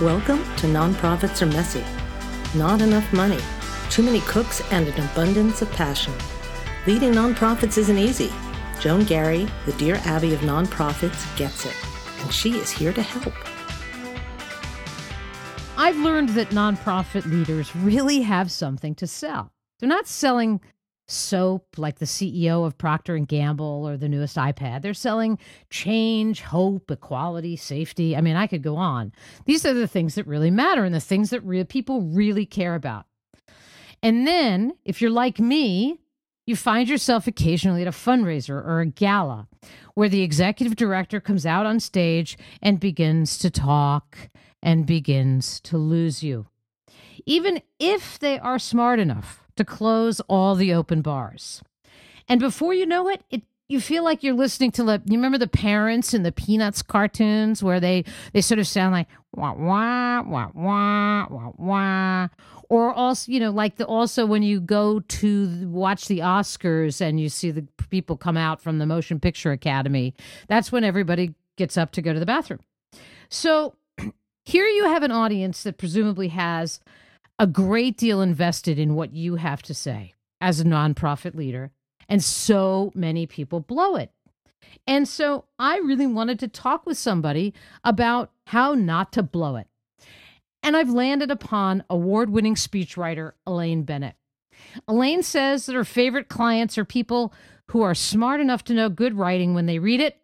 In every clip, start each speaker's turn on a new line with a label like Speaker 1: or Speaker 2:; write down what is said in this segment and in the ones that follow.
Speaker 1: Welcome to Nonprofits Are Messy. Not enough money, too many cooks, and an abundance of passion. Leading nonprofits isn't easy. Joan Garry, the Dear Abby of nonprofits, gets it, and she is here to help.
Speaker 2: I've learned that nonprofit leaders really have something to sell. They're not selling soap like the CEO of Procter and Gamble or the newest iPad. They're selling change, hope, equality, safety. I mean, I could go on. These are the things that really matter and the things that real people really care about. And then, if you're like me, you find yourself occasionally at a fundraiser or a gala where the executive director comes out on stage and begins to talk and begins to lose you. Even if they are smart enough to close all the open bars. And before you know it, it you feel like you're listening to the you remember the parents in the peanuts cartoons where they they sort of sound like wah wah wah wah wah wah or also you know like the also when you go to watch the oscars and you see the people come out from the motion picture academy that's when everybody gets up to go to the bathroom so here you have an audience that presumably has a great deal invested in what you have to say as a nonprofit leader, and so many people blow it. And so I really wanted to talk with somebody about how not to blow it. And I've landed upon award winning speechwriter Elaine Bennett. Elaine says that her favorite clients are people who are smart enough to know good writing when they read it,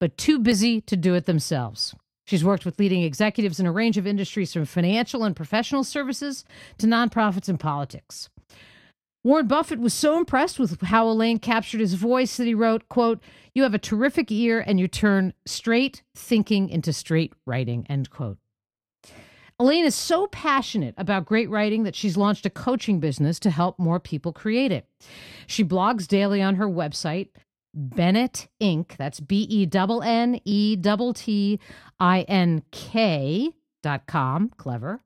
Speaker 2: but too busy to do it themselves. She's worked with leading executives in a range of industries from financial and professional services to nonprofits and politics. Warren Buffett was so impressed with how Elaine captured his voice that he wrote, quote, "You have a terrific ear and you turn straight thinking into straight writing." End quote. Elaine is so passionate about great writing that she's launched a coaching business to help more people create it. She blogs daily on her website, Bennett Ink. That's B E N N E T T I N K dot com. Clever.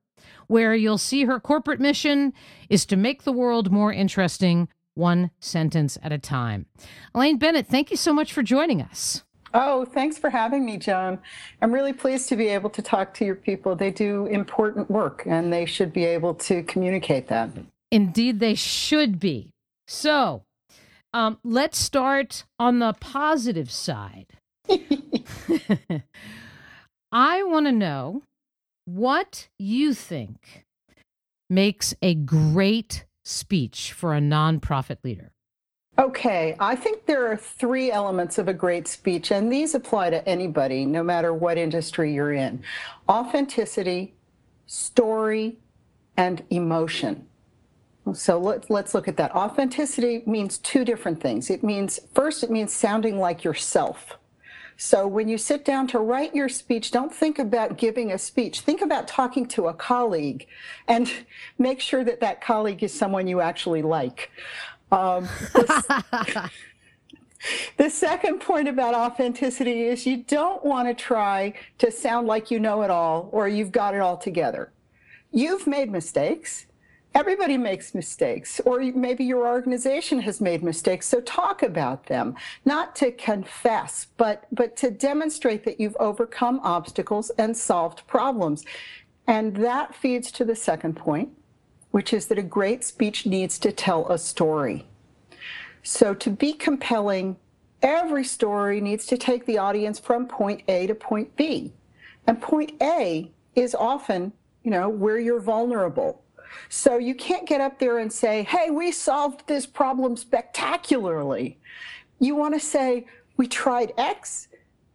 Speaker 2: Where you'll see her corporate mission is to make the world more interesting, one sentence at a time. Elaine Bennett, thank you so much for joining us.
Speaker 3: Oh, thanks for having me, Joan. I'm really pleased to be able to talk to your people. They do important work and they should be able to communicate that.
Speaker 2: Indeed, they should be. So, um, let's start on the positive side. I want to know what you think makes a great speech for a nonprofit leader.
Speaker 3: Okay, I think there are three elements of a great speech, and these apply to anybody, no matter what industry you're in authenticity, story, and emotion. So let's, let's look at that. Authenticity means two different things. It means, first, it means sounding like yourself. So when you sit down to write your speech, don't think about giving a speech. Think about talking to a colleague and make sure that that colleague is someone you actually like. Um, the, the second point about authenticity is you don't want to try to sound like you know it all or you've got it all together. You've made mistakes Everybody makes mistakes, or maybe your organization has made mistakes. So talk about them, not to confess, but, but to demonstrate that you've overcome obstacles and solved problems. And that feeds to the second point, which is that a great speech needs to tell a story. So to be compelling, every story needs to take the audience from point A to point B. And point A is often, you know, where you're vulnerable so you can't get up there and say, hey, we solved this problem spectacularly. You want to say, we tried X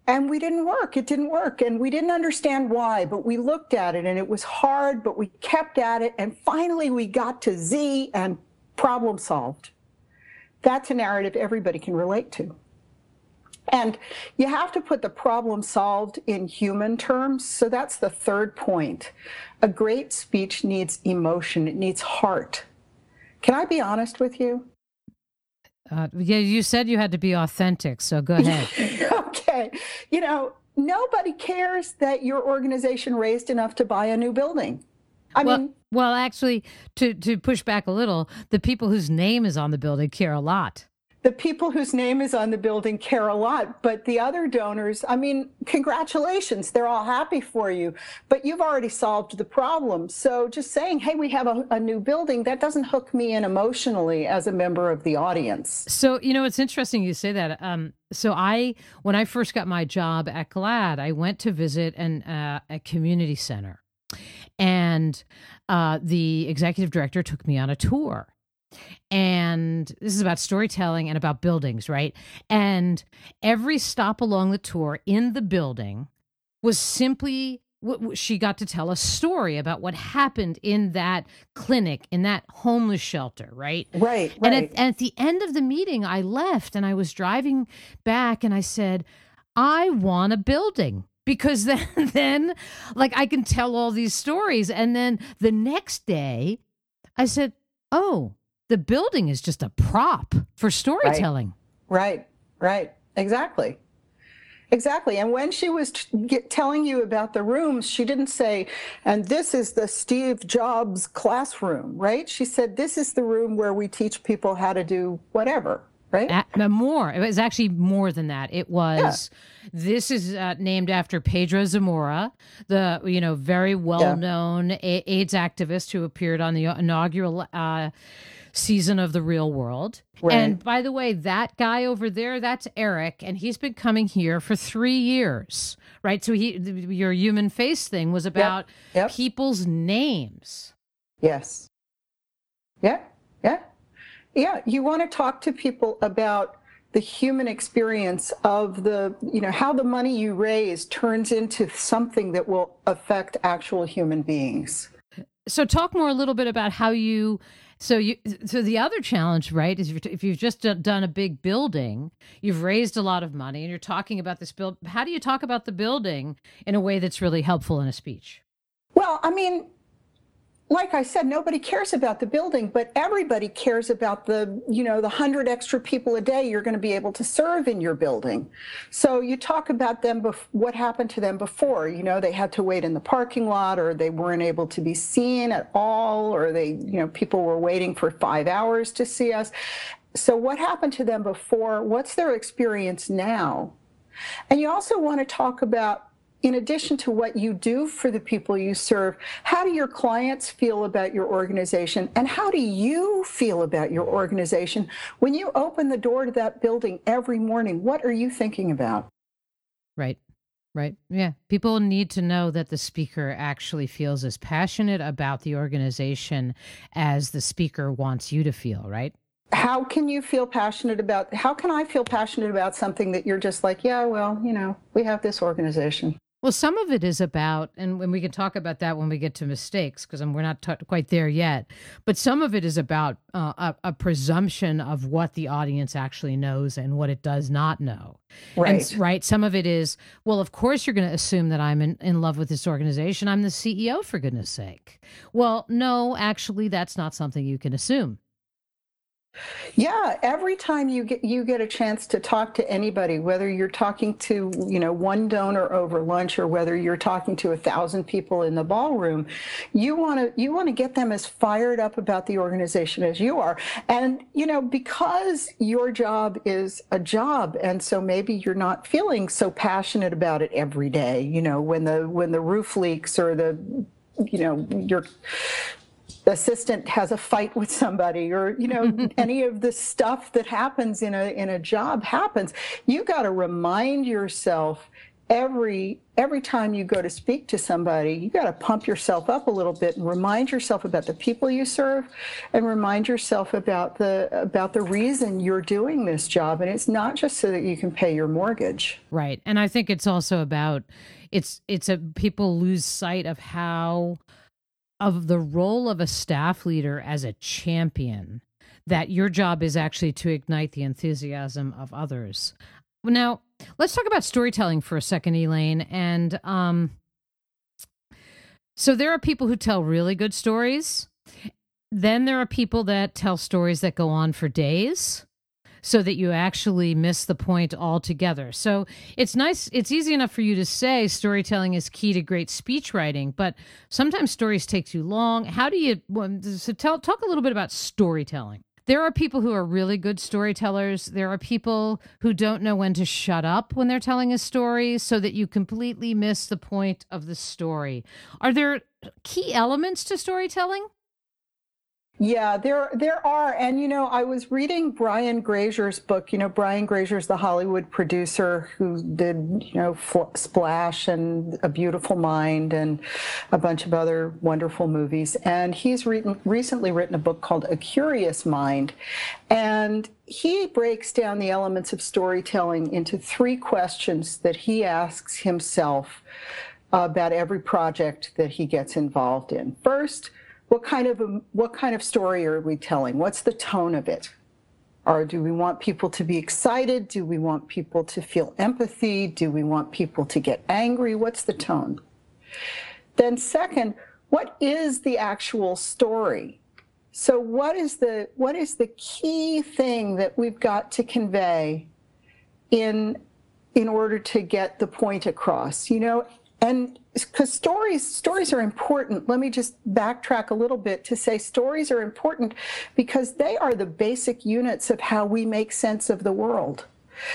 Speaker 3: and we didn't work. It didn't work. And we didn't understand why, but we looked at it and it was hard, but we kept at it. And finally, we got to Z and problem solved. That's a narrative everybody can relate to. And you have to put the problem solved in human terms. So that's the third point. A great speech needs emotion, it needs heart. Can I be honest with you?
Speaker 2: Uh, yeah, you said you had to be authentic, so go ahead.
Speaker 3: okay. You know, nobody cares that your organization raised enough to buy a new building. I
Speaker 2: well,
Speaker 3: mean,
Speaker 2: well, actually, to to push back a little, the people whose name is on the building care a lot.
Speaker 3: The people whose name is on the building care a lot, but the other donors, I mean, congratulations, they're all happy for you, but you've already solved the problem. So just saying, hey, we have a, a, new building, that doesn't hook me in emotionally as a member of the audience.
Speaker 2: So, you know, it's interesting you say that. Um, so I, when I first got my job at GLAAD, I went to visit an, uh, a community center and uh, the executive director took me on a tour and this is about storytelling and about buildings, right? And every stop along the tour in the building was simply she got to tell a story about what happened in that clinic in that homeless shelter right
Speaker 3: right, right.
Speaker 2: And, at, and at the end of the meeting i left and i was driving back and i said i want a building because then then like i can tell all these stories and then the next day i said oh the building is just a prop for storytelling.
Speaker 3: Right, right, right. exactly. Exactly. And when she was t- get, telling you about the rooms, she didn't say, and this is the Steve Jobs classroom, right? She said, this is the room where we teach people how to do whatever, right?
Speaker 2: At, more. It was actually more than that. It was, yeah. this is uh, named after Pedro Zamora, the, you know, very well known yeah. AIDS activist who appeared on the inaugural. Uh, season of The Real World. Right. And by the way, that guy over there, that's Eric, and he's been coming here for three years, right? So he, your human face thing was about yep. Yep. people's names.
Speaker 3: Yes. Yeah. Yeah. Yeah. You want to talk to people about the human experience of the, you know, how the money you raise turns into something that will affect actual human beings.
Speaker 2: So, talk more a little bit about how you so you so the other challenge, right, is if you've just done a big building, you've raised a lot of money, and you're talking about this build. How do you talk about the building in a way that's really helpful in a speech?
Speaker 3: Well, I mean, like I said, nobody cares about the building, but everybody cares about the, you know, the hundred extra people a day you're going to be able to serve in your building. So you talk about them, what happened to them before. You know, they had to wait in the parking lot, or they weren't able to be seen at all, or they, you know, people were waiting for five hours to see us. So what happened to them before? What's their experience now? And you also want to talk about in addition to what you do for the people you serve, how do your clients feel about your organization? And how do you feel about your organization? When you open the door to that building every morning, what are you thinking about?
Speaker 2: Right. Right. Yeah. People need to know that the speaker actually feels as passionate about the organization as the speaker wants you to feel, right?
Speaker 3: How can you feel passionate about how can I feel passionate about something that you're just like, yeah, well, you know, we have this organization.
Speaker 2: Well, some of it is about, and when we can talk about that when we get to mistakes, because we're not t- quite there yet. But some of it is about uh, a, a, presumption of what the audience actually knows and what it does not know.
Speaker 3: Right.
Speaker 2: And, right. Some of it is, well, of course you're going to assume that I'm in, in love with this organization. I'm the CEO, for goodness sake. Well, no, actually, that's not something you can assume.
Speaker 3: Yeah, every time you get you get a chance to talk to anybody, whether you're talking to you know one donor over lunch or whether you're talking to a thousand people in the ballroom, you want to you want to get them as fired up about the organization as you are, and you know because your job is a job, and so maybe you're not feeling so passionate about it every day. You know when the when the roof leaks or the you know your assistant has a fight with somebody or you know any of the stuff that happens in a in a job happens. You got to remind yourself every every time you go to speak to somebody you got to pump yourself up a little bit and remind yourself about the people you serve and remind yourself about the about the reason you're doing this job. And it's not just so that you can pay your mortgage.
Speaker 2: Right. And i think it's also about it's it's a people lose sight of how of the role of a staff leader as a champion that your job is actually to ignite the enthusiasm of others. Now, let's talk about storytelling for a second, Elaine. And um, so there are people who tell really good stories. Then there are people that tell stories that go on for days so that you actually miss the point altogether. So it's nice, it's easy enough for you to say storytelling is key to great speech writing, but sometimes stories take too long. How do you, so tell, talk a little bit about storytelling. there are people who are really good storytellers. There are people who don't know when to shut up when they're telling a story so that you completely miss the point of the story. Are there key elements to storytelling?
Speaker 3: Yeah, there there are, and you know, I was reading Brian Grazer's book. You know, Brian Grazer's the Hollywood producer who did you know Splash and A Beautiful Mind and a bunch of other wonderful movies. And he's re- recently written a book called A Curious Mind, and he breaks down the elements of storytelling into three questions that he asks himself about every project that he gets involved in. First what kind of a, what kind of story are we telling? What's the tone of it? Or do we want people to be excited? Do we want people to feel empathy? Do we want people to get angry? What's the tone? Then second, what is the actual story? So what is the what is the key thing that we've got to convey in in order to get the point across? You know, and because stories stories are important. Let me just backtrack a little bit to say stories are important because they are the basic units of how we make sense of the world.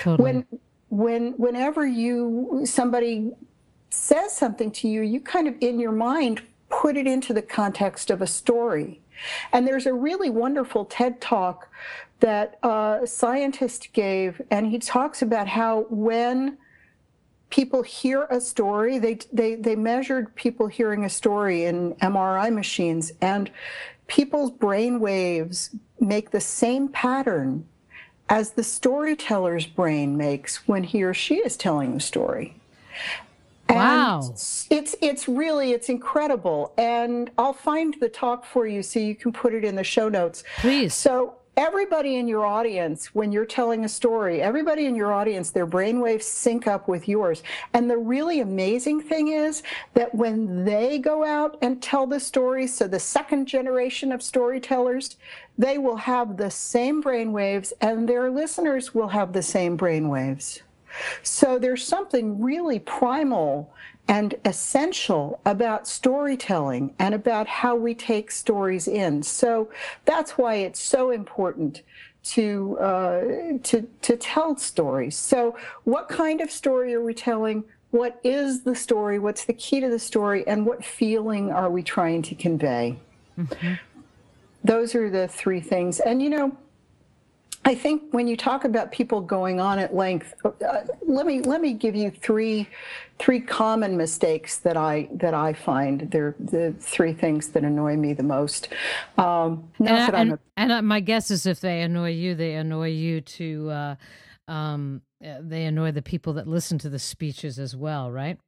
Speaker 3: Totally. when when whenever you somebody says something to you you kind of in your mind put it into the context of a story. And there's a really wonderful ted talk that a scientist gave and he talks about how when people hear a story. They, they, they measured people hearing a story in MRI machines, and people's brain waves make the same pattern as the storyteller's brain makes when he or she is telling the story.
Speaker 2: Wow.
Speaker 3: And it's it's really it's incredible. And I'll find the talk for you so you can put it in the show notes.
Speaker 2: Please.
Speaker 3: So everybody in your audience, when you're telling a story, everybody in your audience, their brainwaves sync up with yours. And the really amazing thing is that when they go out and tell the story, so the second generation of storytellers, they will have the same brainwaves and their listeners will have the same brainwaves. So there's something really primal and essential about storytelling and about how we take stories in. So that's why it's so important to uh, to to tell stories. So what kind of story are we telling? What is the story? What's the key to the story? And what feeling are we trying to convey? Mm-hmm. Those are the three things. And you know, I think when you talk about people going on at length, uh, let me let me give you three three common mistakes that I that I find. They're the three things that annoy me the most. Um,
Speaker 2: and, I, and, a, and, my guess is if they annoy you, they annoy you to uh, um, uh, they annoy the people that listen to the speeches as well, right?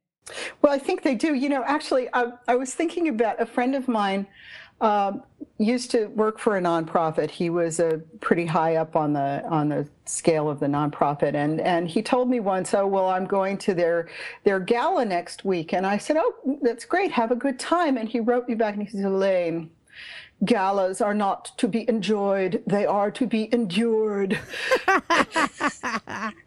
Speaker 3: Well, I think they do. You know, actually, I, I was thinking about a friend of mine um, used to work for a nonprofit. He was a pretty high up on the on the scale of the nonprofit, and and he told me once, "Oh, well, I'm going to their their gala next week," and I said, "Oh, that's great. Have a good time." And he wrote me back and he said, "Elaine." Galas are not to be enjoyed, they are to be endured.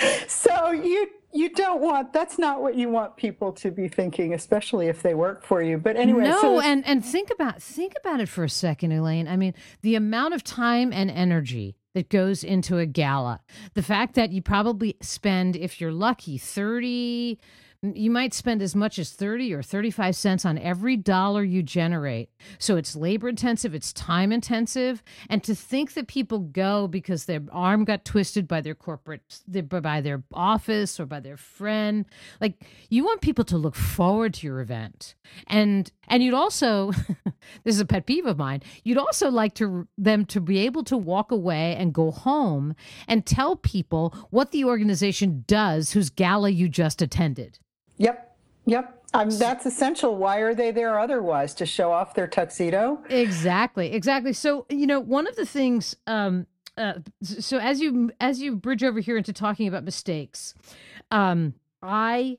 Speaker 3: so you you don't want that's not what you want people to be thinking especially if they work for you. But anyway
Speaker 2: no so and and think about think about it for a second elaine. I mean the amount of time and energy that goes into a gala the fact that you probably spend if you're lucky 30 you might spend as much as 30 or 35 cents on every dollar you generate. So it's labor intensive, it's time intensive. And to think that people go because their arm got twisted by their corporate, by their office or by their friend, like you want people to look forward to your event. And, and you'd also, this is a pet peeve of mine, you'd also like to them to be able to walk away and go home and tell people what the organization does whose gala you just attended.
Speaker 3: Yep. Yep. Um, that's essential. Why are they there otherwise? To show off their tuxedo?
Speaker 2: Exactly. Exactly. So, you know, one of the things, um, uh, so as you as you bridge over here into talking about mistakes, um, I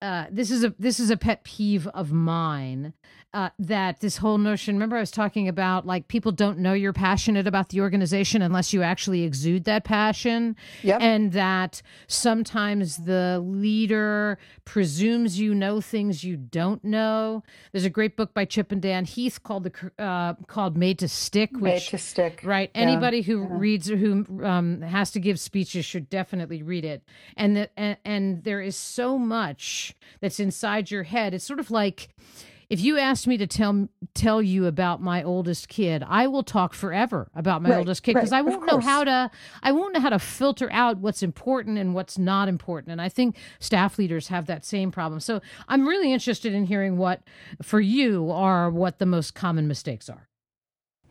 Speaker 2: uh, this is a this is a pet peeve of mine, uh, that this whole notion. Remember, I was talking about like people don't know you're passionate about the organization unless you actually exude that passion,
Speaker 3: Yep.
Speaker 2: and that sometimes the leader presumes you know things you don't know. There's a great book by Chip and Dan Heath called the uh, called Made to Stick, which
Speaker 3: Made to stick.
Speaker 2: Right.
Speaker 3: Yeah,
Speaker 2: Anybody who reads or who um, has to give speeches should definitely read it. And that and, and there is so much that's inside your head. It's sort of like if you asked me to tell tell you about my oldest kid, I will talk forever about my
Speaker 3: Right,
Speaker 2: oldest kid because
Speaker 3: right,
Speaker 2: I won't know how to I won't know how to filter out what's important and what's not important. And I think staff leaders have that same problem. So I'm really interested in hearing what for you are what the most common mistakes are.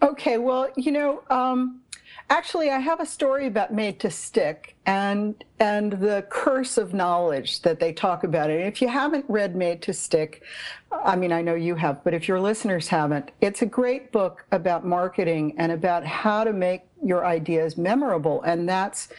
Speaker 3: Okay, well, you know, um, actually, I have a story about Made to Stick and and the curse of knowledge that they talk about it. If you haven't read Made to Stick, I mean, I know you have, but if your listeners haven't, it's a great book about marketing and about how to make your ideas memorable. And that's,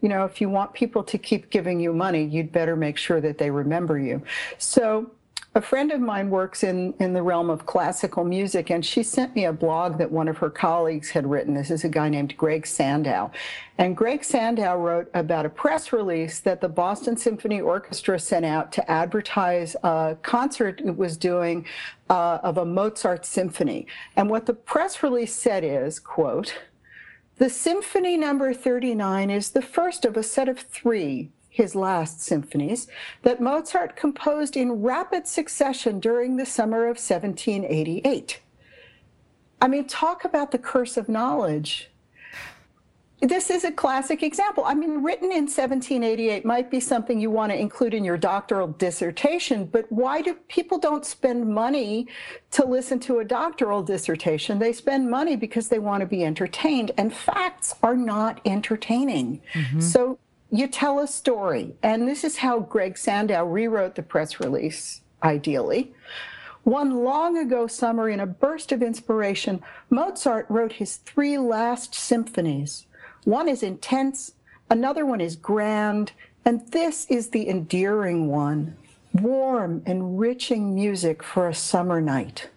Speaker 3: you know, if you want people to keep giving you money, you'd better make sure that they remember you. So a friend of mine works in, in the realm of classical music, and she sent me a blog that one of her colleagues had written. This is a guy named Greg Sandow. And Greg Sandow wrote about a press release that the Boston Symphony Orchestra sent out to advertise a concert it was doing uh, of a Mozart symphony. And what the press release said is, quote, the Symphony Number 39 is the first of a set of three, his last symphonies, that Mozart composed in rapid succession during the summer of 1788. I mean, talk about the curse of knowledge. This is a classic example. I mean, written in 1788 might be something you want to include in your doctoral dissertation, but why do people don't spend money to listen to a doctoral dissertation? They spend money because they want to be entertained, and facts are not entertaining. Mm-hmm. So you tell a story, and this is how Greg Sandow rewrote the press release, ideally. One long ago summer, in a burst of inspiration, Mozart wrote his three last symphonies. One is intense, another one is grand, and this is the endearing one warm, enriching music for a summer night.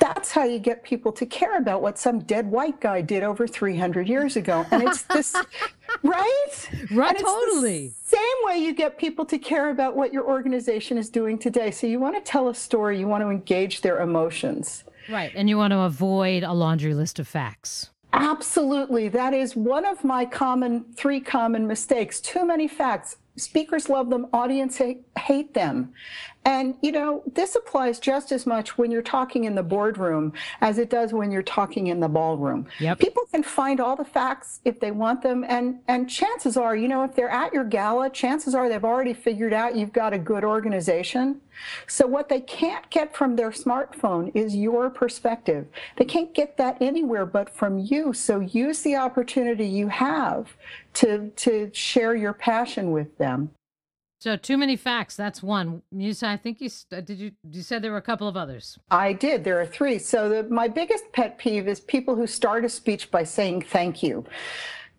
Speaker 3: That's how you get people to care about what some dead white guy did over 300 years ago. And it's this, right?
Speaker 2: Right, totally.
Speaker 3: same way you get people to care about what your organization is doing today. So you want to tell a story, you want to engage their emotions.
Speaker 2: Right. And you want to avoid a laundry list of facts.
Speaker 3: Absolutely. That is one of my common, three common mistakes. Too many facts. Speakers love them, audience hate them. And, you know, this applies just as much when you're talking in the boardroom as it does when you're talking in the ballroom.
Speaker 2: Yep.
Speaker 3: People can find all the facts if they want them. And, and chances are, you know, if they're at your gala, chances are they've already figured out you've got a good organization. So what they can't get from their smartphone is your perspective. They can't get that anywhere but from you. So use the opportunity you have to, to share your passion with them.
Speaker 2: So too many facts. That's one. You said, I think you uh, did. You you said there were a couple of others.
Speaker 3: I did. There are three. So the, my biggest pet peeve is people who start a speech by saying thank you.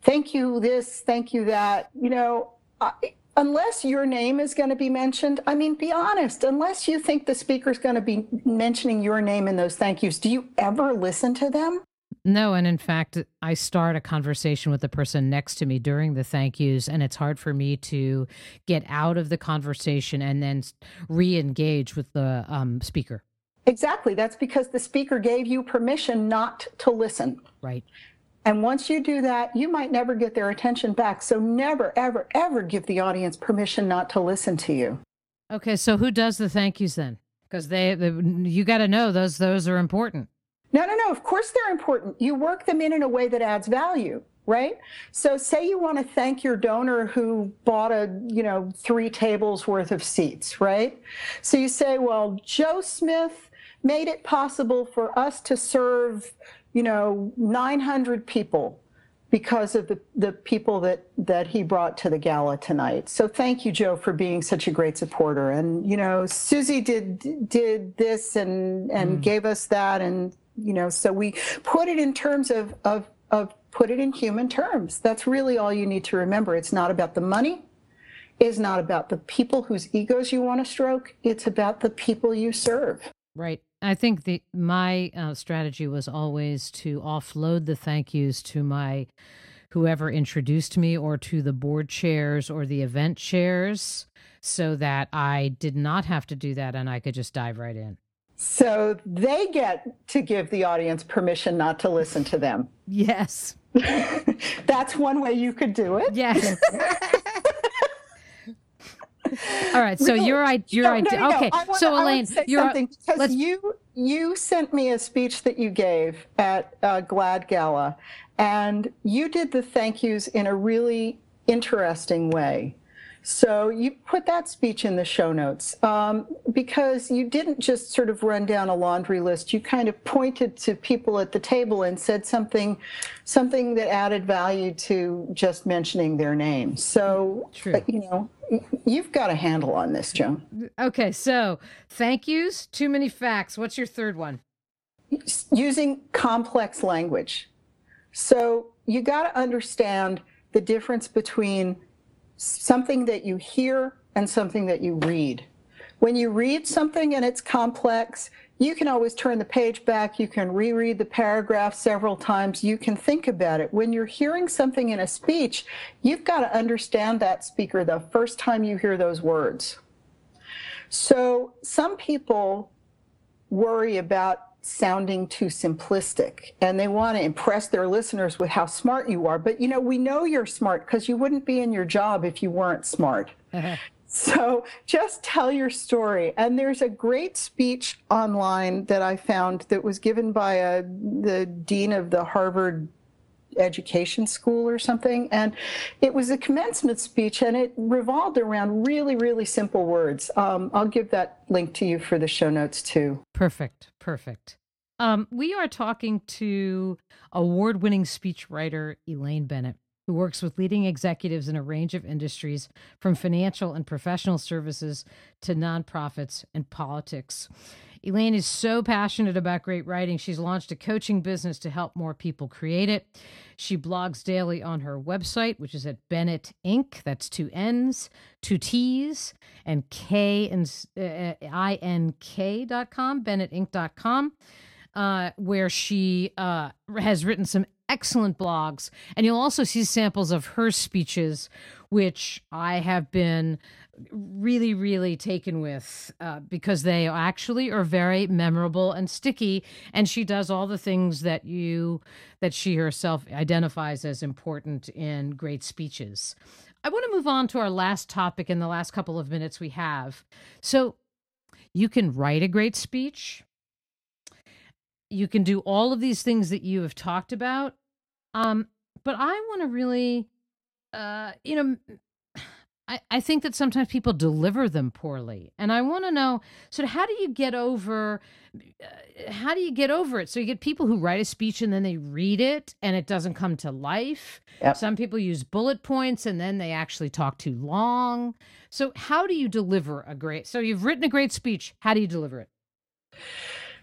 Speaker 3: Thank you this, thank you that. You know, I, unless your name is going to be mentioned, I mean, be honest. Unless you think the speaker's going to be mentioning your name in those thank yous, do you ever listen to them?
Speaker 2: No, and in fact, I start a conversation with the person next to me during the thank yous, and it's hard for me to get out of the conversation and then s- re-engage with the um, speaker.
Speaker 3: Exactly. That's because the speaker gave you permission not to listen.
Speaker 2: Right.
Speaker 3: And once you do that, you might never get their attention back. So never, ever, ever give the audience permission not to listen to you.
Speaker 2: Okay. So who does the thank yous then? Because they, they, you got to know those. Those are important.
Speaker 3: No, no, no. Of course they're important. You work them in in a way that adds value, right? So say you want to thank your donor who bought a, you know, three tables worth of seats, right? So you say, well, Joe Smith made it possible for us to serve, you know, 900 people because of the, the people that, that he brought to the gala tonight. So thank you, Joe, for being such a great supporter. And, you know, Susie did, did this and, and hmm. gave us that. And, you know, so we put it in terms of, of, of put it in human terms. That's really all you need to remember. It's not about the money. It's not about the people whose egos you want to stroke. It's about the people you serve.
Speaker 2: Right. I think the my uh, strategy was always to offload the thank yous to my whoever introduced me or to the board chairs or the event chairs so that I did not have to do that and I could just dive right in.
Speaker 3: So they get to give the audience permission not to listen to them.
Speaker 2: Yes.
Speaker 3: That's one way you could do it.
Speaker 2: Yes. All right. So your your no, idea. No, no, okay.
Speaker 3: Want,
Speaker 2: so Elaine,
Speaker 3: you're because let's... you you sent me a speech that you gave at uh, GLAAD Gala, and you did the thank yous in a really interesting way. So you put that speech in the show notes um, because you didn't just sort of run down a laundry list. You kind of pointed to people at the table and said something, something that added value to just mentioning their name. So uh, you know, you've got a handle on this, Joan.
Speaker 2: Okay, so thank yous. Too many facts. What's your third one?
Speaker 3: Using complex language. So you got to understand the difference between something that you hear and something that you read. When you read something and it's complex, you can always turn the page back. You can reread the paragraph several times. You can think about it. When you're hearing something in a speech, you've got to understand that speaker the first time you hear those words. So some people worry about sounding too simplistic and they want to impress their listeners with how smart you are. But you know, we know you're smart because you wouldn't be in your job if you weren't smart. so just tell your story. And there's a great speech online that I found that was given by a, the dean of the Harvard education school or something. And it was a commencement speech and it revolved around really, really simple words. Um, I'll give that link to you for the show notes too.
Speaker 2: Perfect. Perfect. Um, we are talking to award winning speechwriter Elaine Bennett, who works with leading executives in a range of industries from financial and professional services to nonprofits and politics. Elaine is so passionate about great writing, she's launched a coaching business to help more people create it. She blogs daily on her website, which is at Bennett Ink. That's two N's, two T's, and K and uh, I N K dot com, BennettInk.com, uh, where she uh, has written some excellent blogs. And you'll also see samples of her speeches, which I have been really, really taken with uh, because they actually are very memorable and sticky. And she does all the things that you, that she herself identifies as important in great speeches. I want to move on to our last topic in the last couple of minutes we have. So, you can write a great speech. You can do all of these things that you have talked about. Um, but I want to really, uh, you know, I, I think that sometimes people deliver them poorly. And I want to know so how do you get over uh, how do you get over it? So you get people who write a speech and then they read it and it doesn't come to life. Yep. Some people use bullet points and then they actually talk too long. So how do you deliver a great So you've written a great speech, how do you deliver it?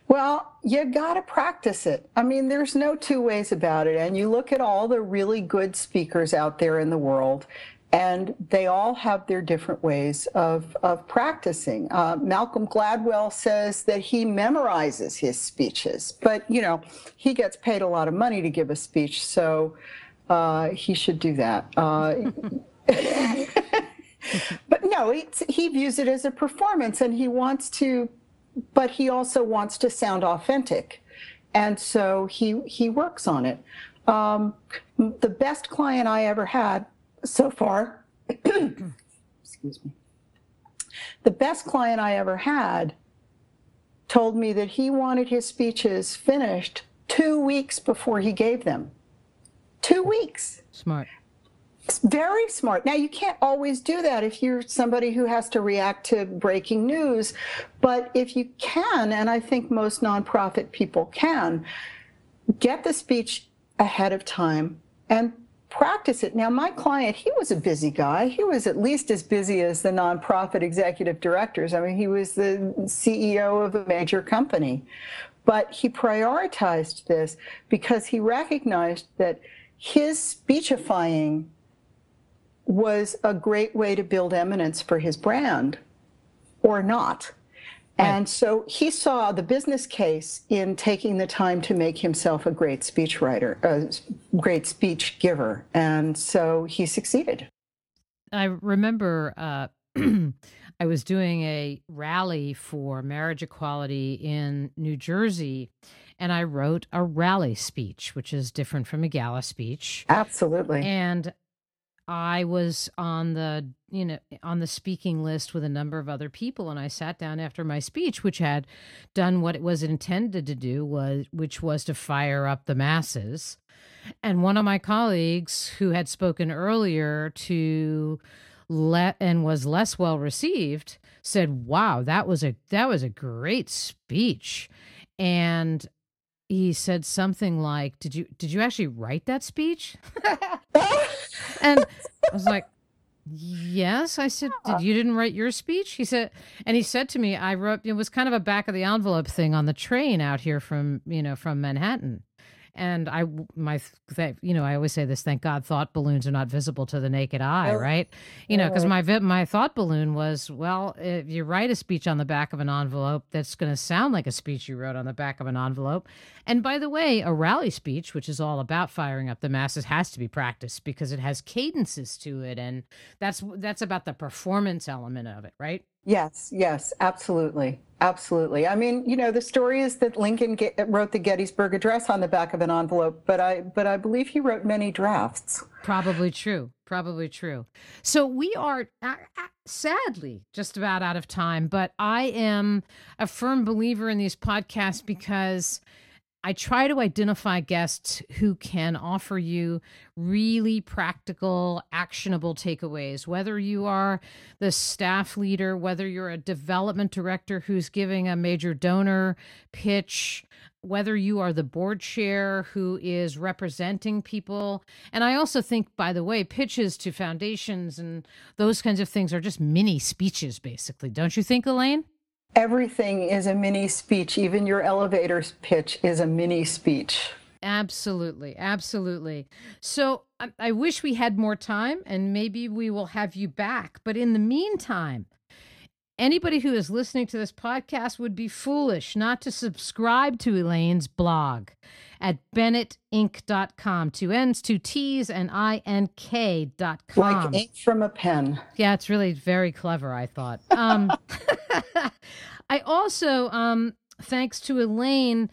Speaker 3: Well, you got to practice it. I mean, there's no two ways about it. And you look at all the really good speakers out there in the world, and they all have their different ways of, of practicing. Uh, Malcolm Gladwell says that he memorizes his speeches, but you know, he gets paid a lot of money to give a speech, so uh, he should do that. Uh, but no, he views it as a performance and he wants to, but he also wants to sound authentic. And so he, he works on it. Um, the best client I ever had so far, excuse me, the best client I ever had told me that he wanted his speeches finished two weeks before he gave them. Two weeks.
Speaker 2: Smart.
Speaker 3: Very smart. Now, you can't always do that if you're somebody who has to react to breaking news, but if you can, and I think most nonprofit people can, get the speech ahead of time and practice it. Now, my client, he was a busy guy. He was at least as busy as the nonprofit executive directors. I mean, he was the CEO of a major company. But he prioritized this because he recognized that his speechifying was a great way to build eminence for his brand or not. And so he saw the business case in taking the time to make himself a great speechwriter, a great speech giver. And so he succeeded.
Speaker 2: I remember uh, I was doing a rally for marriage equality in New Jersey, and I wrote a rally speech, which is different from a gala speech.
Speaker 3: Absolutely.
Speaker 2: And I was on the you know on the speaking list with a number of other people and I sat down after my speech which had done what it was intended to do was which was to fire up the masses. And one of my colleagues who had spoken earlier to let and was less well received said wow that was a that was a great speech. And he said something like did you did you actually write that speech? And i was like yes. I said did you didn't write your speech? He said and he said to me i wrote it was kind of a back of the envelope thing on the train out here from you know from manhattan and I, my, you know, I always say this. Thank God, thought balloons are not visible to the naked eye, oh. right? You know, because my my thought balloon was, well, if you write a speech on the back of an envelope, that's going to sound like a speech you wrote on the back of an envelope. And by the way, a rally speech, which is all about firing up the masses, has to be practiced because it has cadences to it, and that's that's about the performance element of it, right?
Speaker 3: Yes, yes, absolutely. Absolutely. I mean, you know, the story is that Lincoln get, wrote the Gettysburg Address on the back of an envelope, but I but I believe he wrote many drafts.
Speaker 2: Probably true. Probably true. So we are uh, uh, sadly just about out of time, but I am a firm believer in these podcasts because I try to identify guests who can offer you really practical, actionable takeaways. Whether you are the staff leader, whether you're a development director who's giving a major donor pitch, whether you are the board chair who is representing people. And I also think, by the way, pitches to foundations and those kinds of things are just mini speeches, basically. Don't you think, Elaine?
Speaker 3: Everything is a mini speech. Even your elevator pitch is a mini speech.
Speaker 2: Absolutely. Absolutely. So I, I, wish we had more time and maybe we will have you back. But in the meantime, anybody who is listening to this podcast would be foolish not to subscribe to Elaine's blog at bennettink.com. Two N's, two T's, and I-N-K.com.
Speaker 3: Like ink from a pen.
Speaker 2: Yeah, it's really very clever, I thought. Um, I also, um, thanks to Elaine,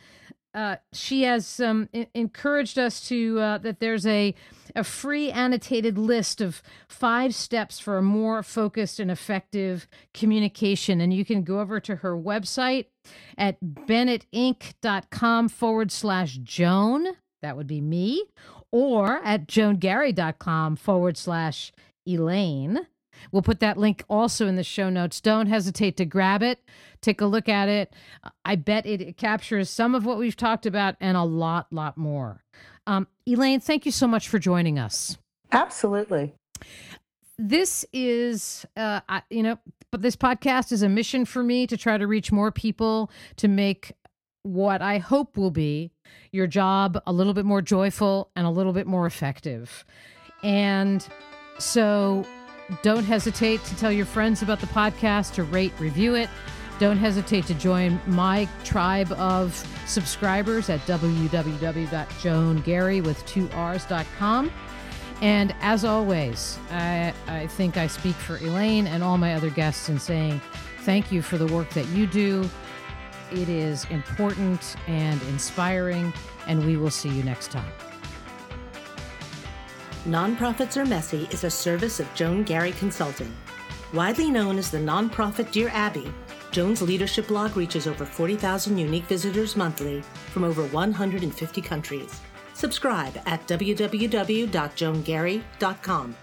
Speaker 2: uh, she has um, I- encouraged us to uh, that there's a a free annotated list of five steps for a more focused and effective communication, and you can go over to her website at bennettink.com forward slash Joan. That would be me, or at joangarry.com forward slash Elaine. We'll put that link also in the show notes. Don't hesitate to grab it, take a look at it. I bet it captures some of what we've talked about and a lot, lot more. Um, Elaine, thank you so much for joining us.
Speaker 3: Absolutely.
Speaker 2: This is, uh, I, you know, but this podcast is a mission for me to try to reach more people to make what I hope will be your job a little bit more joyful and a little bit more effective. And so don't hesitate to tell your friends about the podcast, to rate, review it. Don't hesitate to join my tribe of subscribers at www.joangarry with two R's.com. And as always, I, I think I speak for Elaine and all my other guests in saying thank you for the work that you do. It is important and inspiring, and we will see you next time.
Speaker 1: Nonprofits Are Messy is a service of Joan Garry Consulting. Widely known as the nonprofit Dear Abby, Joan's leadership blog reaches over 40,000 unique visitors monthly from over 150 countries. Subscribe at www.joangarry.com.